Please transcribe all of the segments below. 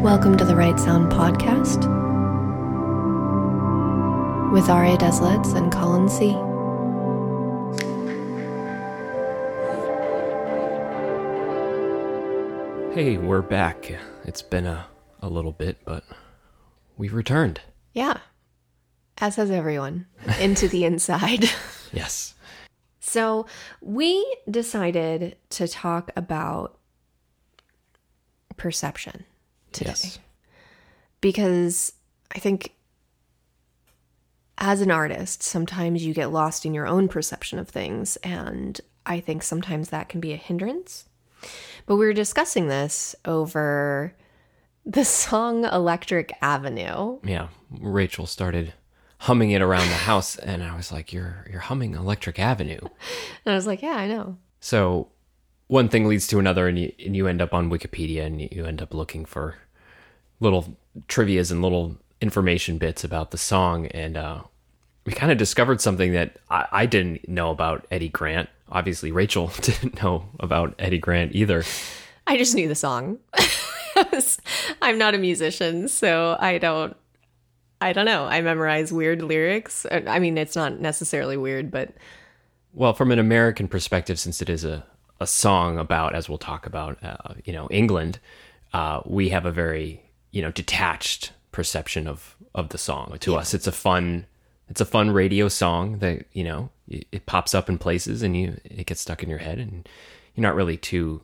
Welcome to the Right Sound Podcast with Aria Deslitz and Colin C. Hey, we're back. It's been a, a little bit, but we've returned. Yeah, as has everyone, into the inside. Yes. So, we decided to talk about perception today Yes. because I think as an artist, sometimes you get lost in your own perception of things, and I think sometimes that can be a hindrance. But we were discussing this over the song Electric Avenue. Yeah. Rachel started humming it around the house, and I was like, "You're you're humming Electric Avenue." And I was like, yeah, I know. So one thing leads to another, and you and you end up on Wikipedia, and you end up looking for little trivia's and little information bits about the song, and uh, we kind of discovered something that I, I didn't know about Eddie Grant. Obviously, Rachel didn't know about Eddie Grant either. I just knew the song. I'm not a musician, so I don't I don't know. I memorize weird lyrics. Uh, I mean, it's not necessarily weird, but Well, from an American perspective, since it is a, a song about, as we'll talk about, uh, you know, England, uh, we have a very, you know, detached perception of, of the song. To us, it's a fun, it's a fun radio song that, you know, it, it pops up in places and you, it gets stuck in your head and you're not really too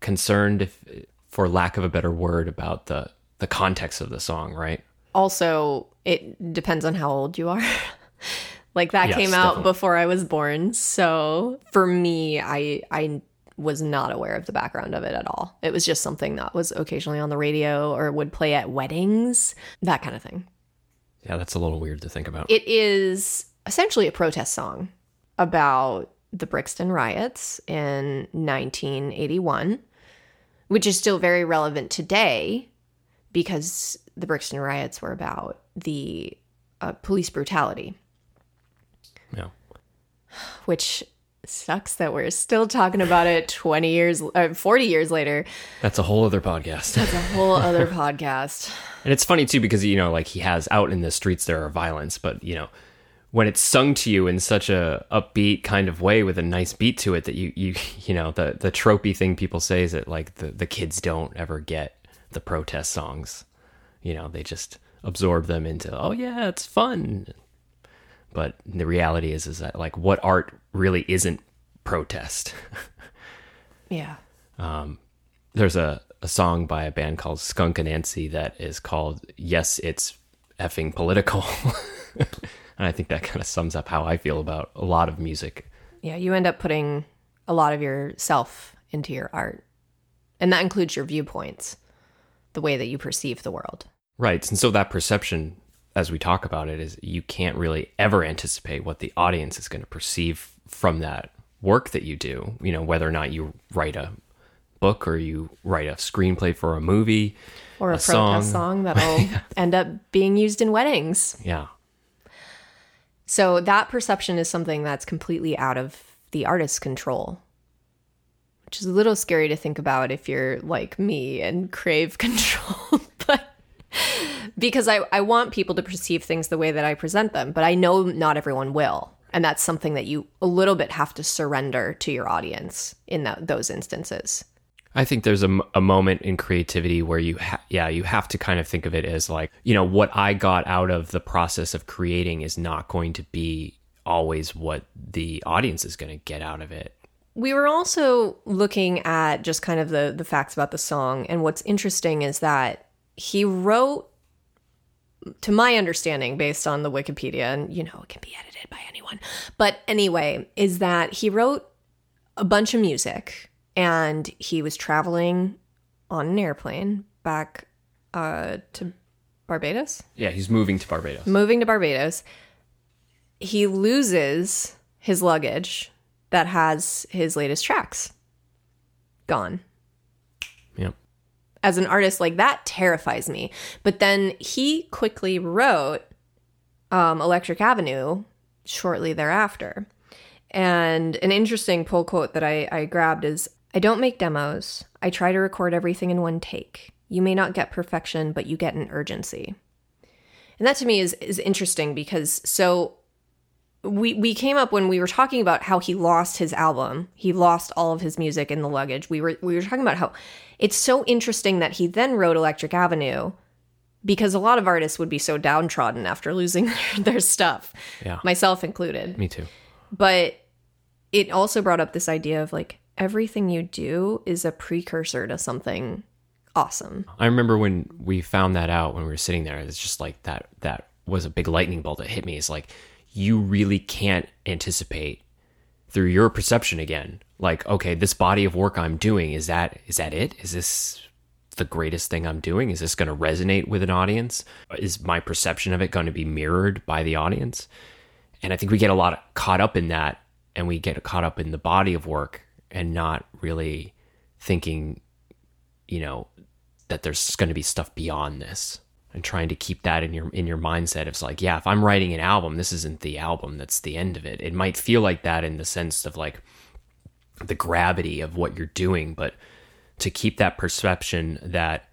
concerned if, for lack of a better word about the, the context of the song, right? also it depends on how old you are. like that Yes, came out definitely. before I was born, so for me, I I was not aware of the background of it at all. It was just something that was occasionally on the radio or would play at weddings, that kind of thing. Yeah, that's a little weird to think about. It is essentially a protest song about the Brixton riots in 1981, which is still very relevant today because the Brixton riots were about the uh, police brutality, yeah. which sucks that we're still talking about it 20 years, uh, 40 years later. That's a whole other podcast. It's a whole other podcast. And it's funny too because you know, like he has out in the streets there are violence, but you know, when it's sung to you in such a upbeat kind of way with a nice beat to it that you you you know the the tropey thing people say is that like the the kids don't ever get the protest songs, you know, they just absorb them into oh yeah it's fun, but the reality is is that like what art really isn't protest. Yeah. Um, there's a, a song by a band called Skunk Anansie that is called Yes, It's Effing Political. and I think that kind of sums up how I feel about a lot of music. Yeah, you end up putting a lot of yourself into your art. And that includes your viewpoints, the way that you perceive the world. Right. And so that perception, as we talk about it, is you can't really ever anticipate what the audience is going to perceive from that work that you do. You know, whether or not you write a book or you write a screenplay for a movie Or a, A protest song. song, that'll end up being used in weddings. Yeah. So that perception is something that's completely out of the artist's control. Which is a little scary to think about if you're like me and crave control. Because I, I want people to perceive things the way that I present them, but I know not everyone will. And that's something that you a little bit have to surrender to your audience in that, those instances. I think there's a, a moment in creativity where you, ha- yeah, you have to kind of think of it as like, you know, what I got out of the process of creating is not going to be always what the audience is going to get out of it. We were also looking at just kind of the the facts about the song, and what's interesting is that he wrote, to my understanding, based on the Wikipedia, and you know it can be edited by anyone, but anyway, is that he wrote a bunch of music, and he was traveling on an airplane back uh, to Barbados Yeah, he's moving to Barbados. moving to Barbados, he loses his luggage that has his latest tracks gone. As an artist, like that terrifies me. But then he quickly wrote um, Electric Avenue shortly thereafter. And an interesting pull quote that I, I grabbed is I don't make demos. I try to record everything in one take. You may not get perfection, but you get an urgency. And that to me is is interesting because so we we came up when we were talking about how he lost his album. He lost all of his music in the luggage. We were we were talking about how it's so interesting that he then wrote Electric Avenue because a lot of artists would be so downtrodden after losing their stuff. Yeah. Myself included. Me too. But it also brought up this idea of like everything you do is a precursor to something awesome. I remember when we found that out when we were sitting there. It's just like that. That was a big lightning bolt that hit me. It's like you really can't anticipate through your perception again. Like, okay, this body of work I'm doing is that is that it? Is this the greatest thing I'm doing? Is this going to resonate with an audience? Is my perception of it going to be mirrored by the audience? And I think we get a lot caught up in that, and we get caught up in the body of work and not really thinking, you know, that there's going to be stuff beyond this and trying to keep that in your in your mindset it's like yeah if i'm writing an album this isn't the album that's the end of it. It might feel like that in the sense of like the gravity of what you're doing but to keep that perception that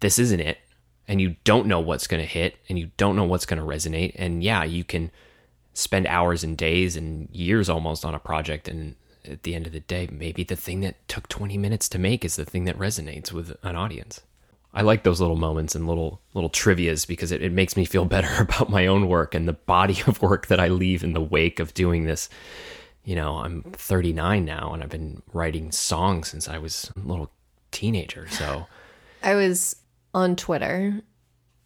this isn't it and you don't know what's going to hit and you don't know what's going to resonate and yeah you can spend hours and days and years almost on a project and at the end of the day maybe the thing that took 20 minutes to make is the thing that resonates with an audience I like those little moments and little little trivias because it, it makes me feel better about my own work and the body of work that I leave in the wake of doing this. You know, I'm 39 now and I've been writing songs since I was a little teenager. So I was on Twitter.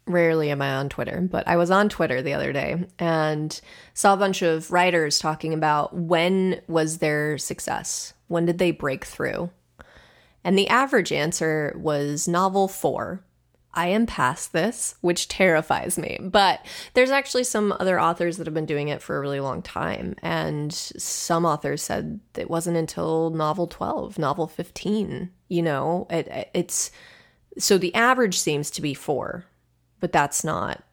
Rarely am I on Twitter, but I was on Twitter the other day and saw a bunch of writers talking about when was their success? When did they break through? And the average answer was novel four. I am past this, which terrifies me. But there's actually some other authors that have been doing it for a really long time. And some authors said it wasn't until novel 12, novel 15, you know, it, it's so the average seems to be four, but that's not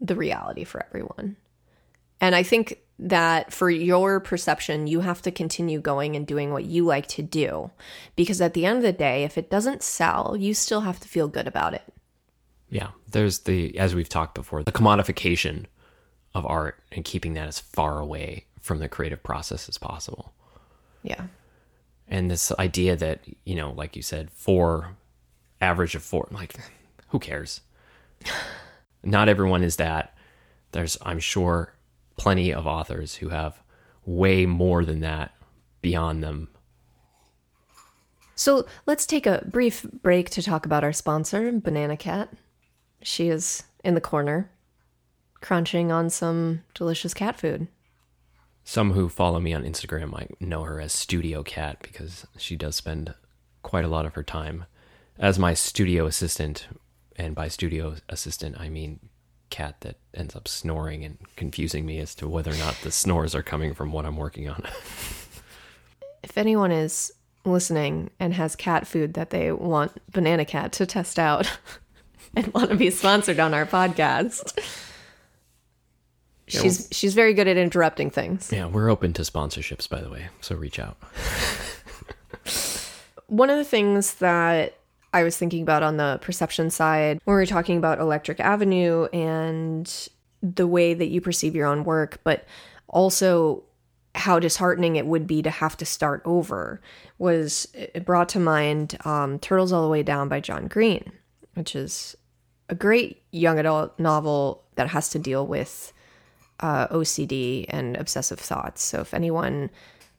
the reality for everyone. And I think that for your perception, you have to continue going and doing what you like to do. Because at the end of the day, if it doesn't sell, you still have to feel good about it. Yeah. There's the, as we've talked before, the commodification of art and keeping that as far away from the creative process as possible. Yeah. And this idea that, you know, like you said, four, average of four, like, who cares? Not everyone is that. There's, I'm sure, plenty of authors who have way more than that beyond them. So let's take a brief break to talk about our sponsor, Banana Cat. She is in the corner, crunching on some delicious cat food. Some who follow me on Instagram might know her as Studio Cat because she does spend quite a lot of her time as my studio assistant. And by studio assistant, I mean cat that ends up snoring and confusing me as to whether or not the snores are coming from what I'm working on. if anyone is listening and has cat food that they want Banana Cat to test out and want to be sponsored on our podcast. she's she's very good at interrupting things. Yeah, we're open to sponsorships by the way, so reach out. One of the things that I was thinking about on the perception side when we were talking about Electric Avenue and the way that you perceive your own work, but also how disheartening it would be to have to start over was brought to mind um, Turtles All the Way Down by John Green, which is a great young adult novel that has to deal with uh, OCD and obsessive thoughts. So if anyone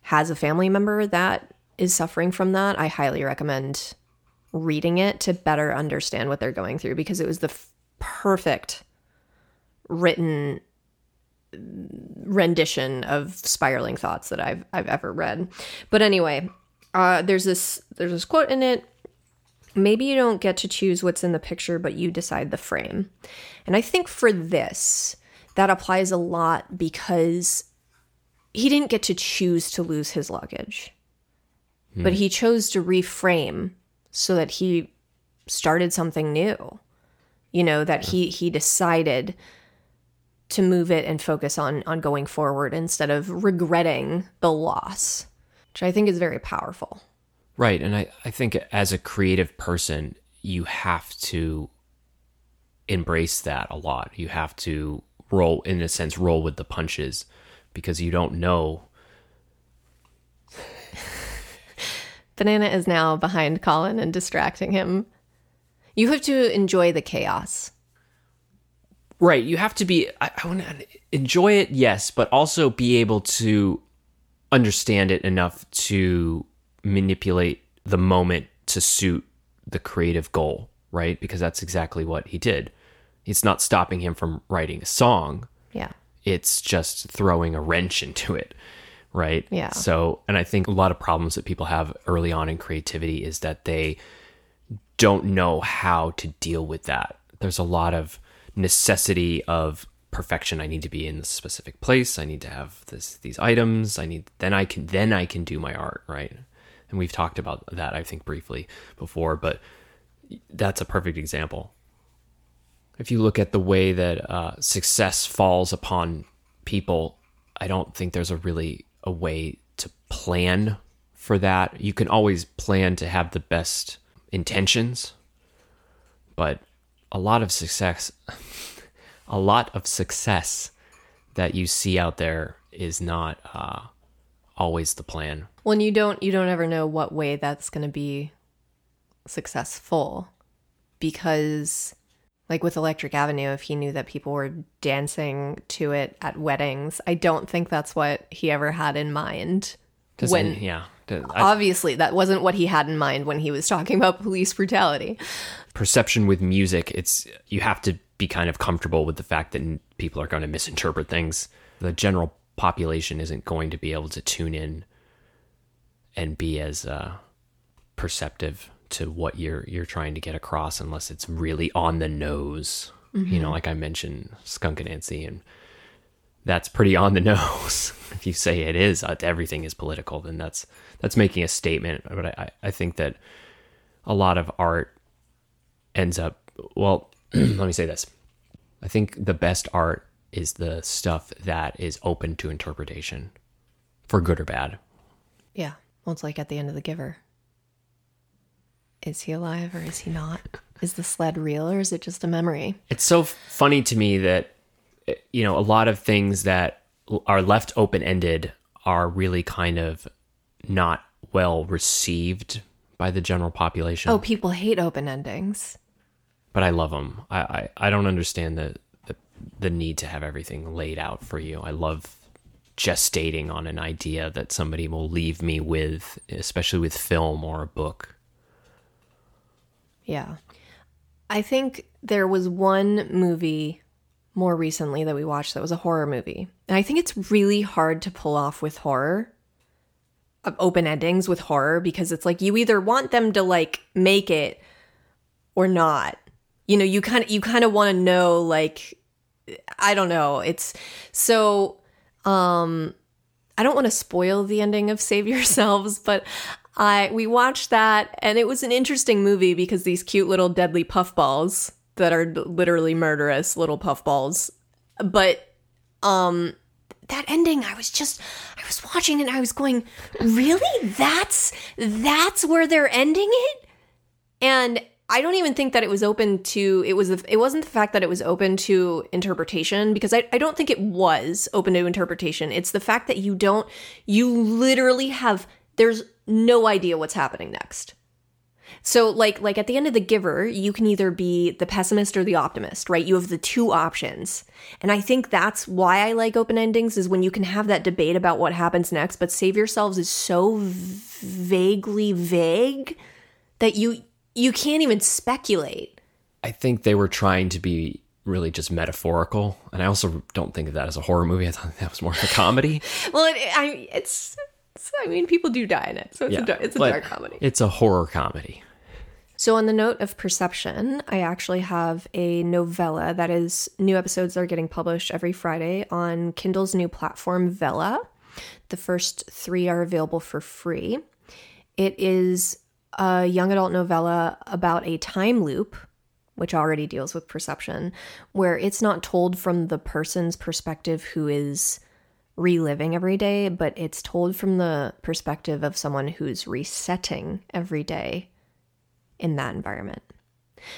has a family member that is suffering from that, I highly recommend reading it to better understand what they're going through because it was the f- perfect written rendition of spiraling thoughts that I've I've ever read. But anyway, uh, there's this there's this quote in it. Maybe you don't get to choose what's in the picture, but you decide the frame. And I think for this, that applies a lot because he didn't get to choose to lose his luggage, hmm. but he chose to reframe so that he started something new. You know, that he he decided to move it and focus on on going forward instead of regretting the loss, which I think is very powerful. Right. And I, I think as a creative person, you have to embrace that a lot. You have to roll, in a sense, roll with the punches because you don't know. Banana is now behind Colin and distracting him. You have to enjoy the chaos. Right. You have to be, I, I want to enjoy it, yes, but also be able to understand it enough to manipulate the moment to suit the creative goal, right? Because that's exactly what he did. It's not stopping him from writing a song. Yeah. It's just throwing a wrench into it, right? Yeah. So, and I think a lot of problems that people have early on in creativity is that they don't know how to deal with that. There's a lot of necessity of perfection. I need to be in this specific place. I need to have this these items. I need then I can then I can do my art, right? And we've talked about that I think briefly before, but that's a perfect example. If you look at the way that uh, success falls upon people, I don't think there's a really a way to plan for that. You can always plan to have the best intentions, but a lot of success a lot of success that you see out there is not uh, always the plan. Well, you don't you don't ever know what way that's going to be successful because like with Electric Avenue if he knew that people were dancing to it at weddings, I don't think that's what he ever had in mind. Does when yeah, I- obviously that wasn't what he had in mind when he was talking about police brutality. perception with music, it's you have to be kind of comfortable with the fact that people are going to misinterpret things. The general population isn't going to be able to tune in and be as uh, perceptive to what you're you're trying to get across unless it's really on the nose. You know, like I mentioned, Skunk Anansie, and that's pretty on the nose. if you say it is, uh, everything is political, then that's that's making a statement. But I, I- I think that a lot of art ends up well let me say this i think the best art is the stuff that is open to interpretation for good or bad Yeah. Well, it's like at the end of The Giver. Is he alive or is he not? Is the sled real or is it just a memory? it's so funny to me that you know a lot of things that are left open-ended are really kind of not well received by the general population Oh, people hate open endings. but i love them i i, I don't understand the, the the need to have everything laid out for you i love gestating on an idea that somebody will leave me with especially with film or a book Yeah. I think there was one movie more recently that we watched that was a horror movie. And I think it's really hard to pull off with horror. uh, Open endings with horror because it's like you either want them to like make it or not. You know, you kind of you kind of want to know like I don't know. It's so um I don't want to spoil the ending of Save Yourselves, but I we watched that and it was an interesting movie because these cute little deadly puffballs that are literally murderous little puffballs. But um that ending I was just I was watching and I was going, "Really? That's that's where they're ending it?" And I don't even think that it was open to it was it wasn't the fact that it was open to interpretation because I, I don't think it was open to interpretation. It's the fact that you don't you literally have there's no idea what's happening next. So like like at the end of the giver, you can either be the pessimist or the optimist, right? You have the two options. And I think that's why I like open endings is when you can have that debate about what happens next, but save yourselves is so v- vaguely vague that you you can't even speculate. i think they were trying to be really just metaphorical and i also don't think of that as a horror movie i thought that was more of a comedy Well, it, I it's, it's I mean people do die in it. So it's a dar- it's a dark comedy. it's a horror comedy So, on the note of perception, I actually have a novella that is new episodes are getting published every Friday on Kindle's new platform, Vella. The first three are available for free. It is a young adult novella about a time loop, which already deals with perception, where it's not told from the person's perspective who is reliving every day, but it's told from the perspective of someone who's resetting every day in that environment.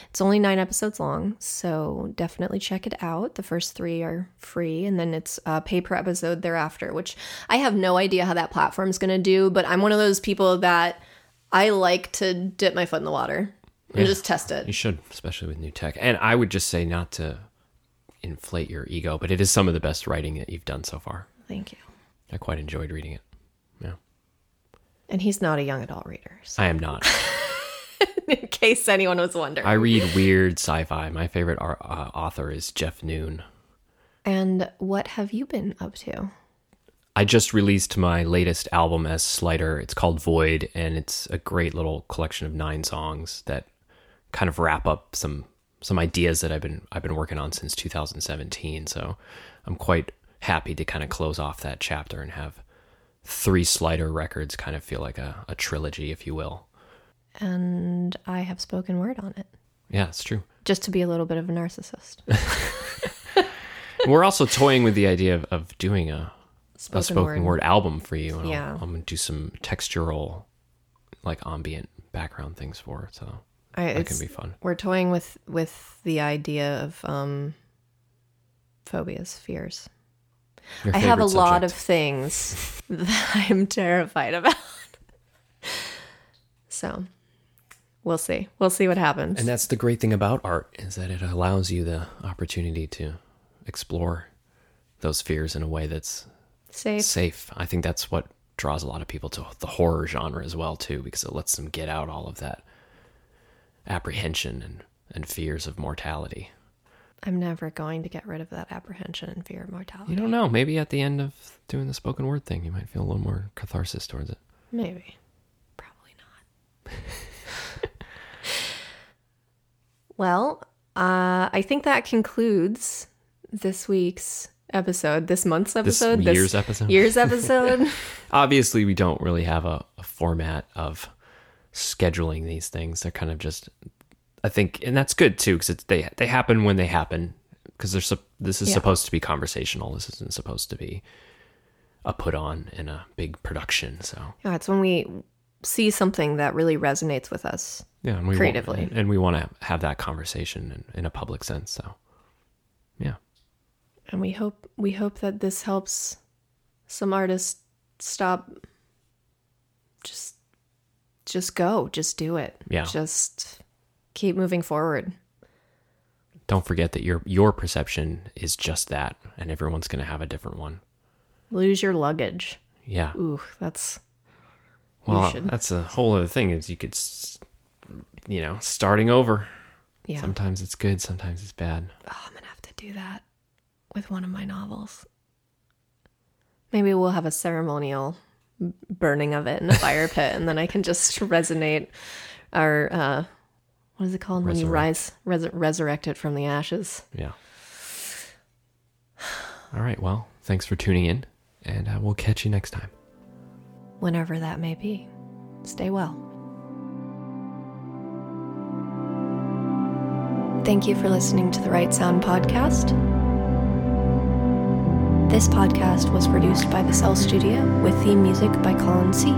It's only nine episodes long, so definitely check it out. The first three are free, and then it's uh, pay per episode thereafter, which I have no idea how that platform's going to do, but I'm one of those people that I like to dip my foot in the water and Yeah. just test it. You should, especially with new tech. And I would just say not to inflate your ego, but it is some of the best writing that you've done so far. Thank you. I quite enjoyed reading it. Yeah. And he's not a young adult reader, so I am not. in case anyone was wondering. I read weird sci-fi. My favorite ar- uh, author is Jeff Noon. and what have you been up to? I just released my latest album as Slider. It's called Void, and it's a great little collection of nine songs that kind of wrap up some some ideas that I've been I've been working on since 2017. So I'm quite happy to kind of close off that chapter and have three Slider records kind of feel like a, a trilogy, if you will. And I have spoken word on it, Yeah, it's true. just to be a little bit of a narcissist. We're also toying with the idea of, of doing a Spoken, a spoken word. album for you. And I'll- Yeah. I'm gonna do some textural, like ambient background things for it. So I, that can be fun. we're toying with with the idea of um phobias, fears. I have a favorite lot of things that I'm terrified about. so we'll see. We'll see what happens. And that's the great thing about art is that it allows you the opportunity to explore those fears in a way that's Safe. safe. I think that's what draws a lot of people to the horror genre as well too, because it lets them get out all of that apprehension and, and fears of mortality. I'm never going to get rid of that apprehension and fear of mortality. You don't know. Maybe at the end of doing the spoken word thing, you might feel a little more catharsis towards it. Maybe. Probably not. well, uh, I think that concludes this week's episode, this month's episode, This episode, year's episode. year's episode. Obviously, we don't really have a, a format of scheduling these things. They're kind of just, I think, and that's good too, because they they happen when they happen. Because they're this is Yeah. supposed to be conversational. This isn't supposed to be a put on in a big production. So yeah, it's when we see something that really resonates with us. yeah, and we Creatively. want, and we want to have that conversation in, in a public sense. So yeah, And we hope we hope that this helps some artists stop just just go, just do it. Yeah. Just keep moving forward. don't forget that your your perception is just that, and everyone's going to have a different one. Lose your luggage. Yeah. Ooh, that's Well, that's a whole other thing. Is you could, you know, starting over. yeah. Sometimes it's good, sometimes it's bad. Oh, I'm gonna have to do that with one of my novels. Maybe we'll have a ceremonial burning of it in a fire pit, and then I can just resonate our uh, what is it called when you rise res- resurrect it from the ashes. Yeah. All right. Well, thanks for tuning in, and uh, we'll catch you next time. whenever that may be. Stay well. Thank you for listening to the Right Sound podcast. This podcast was produced by the Cell Studio with theme music by Colin C.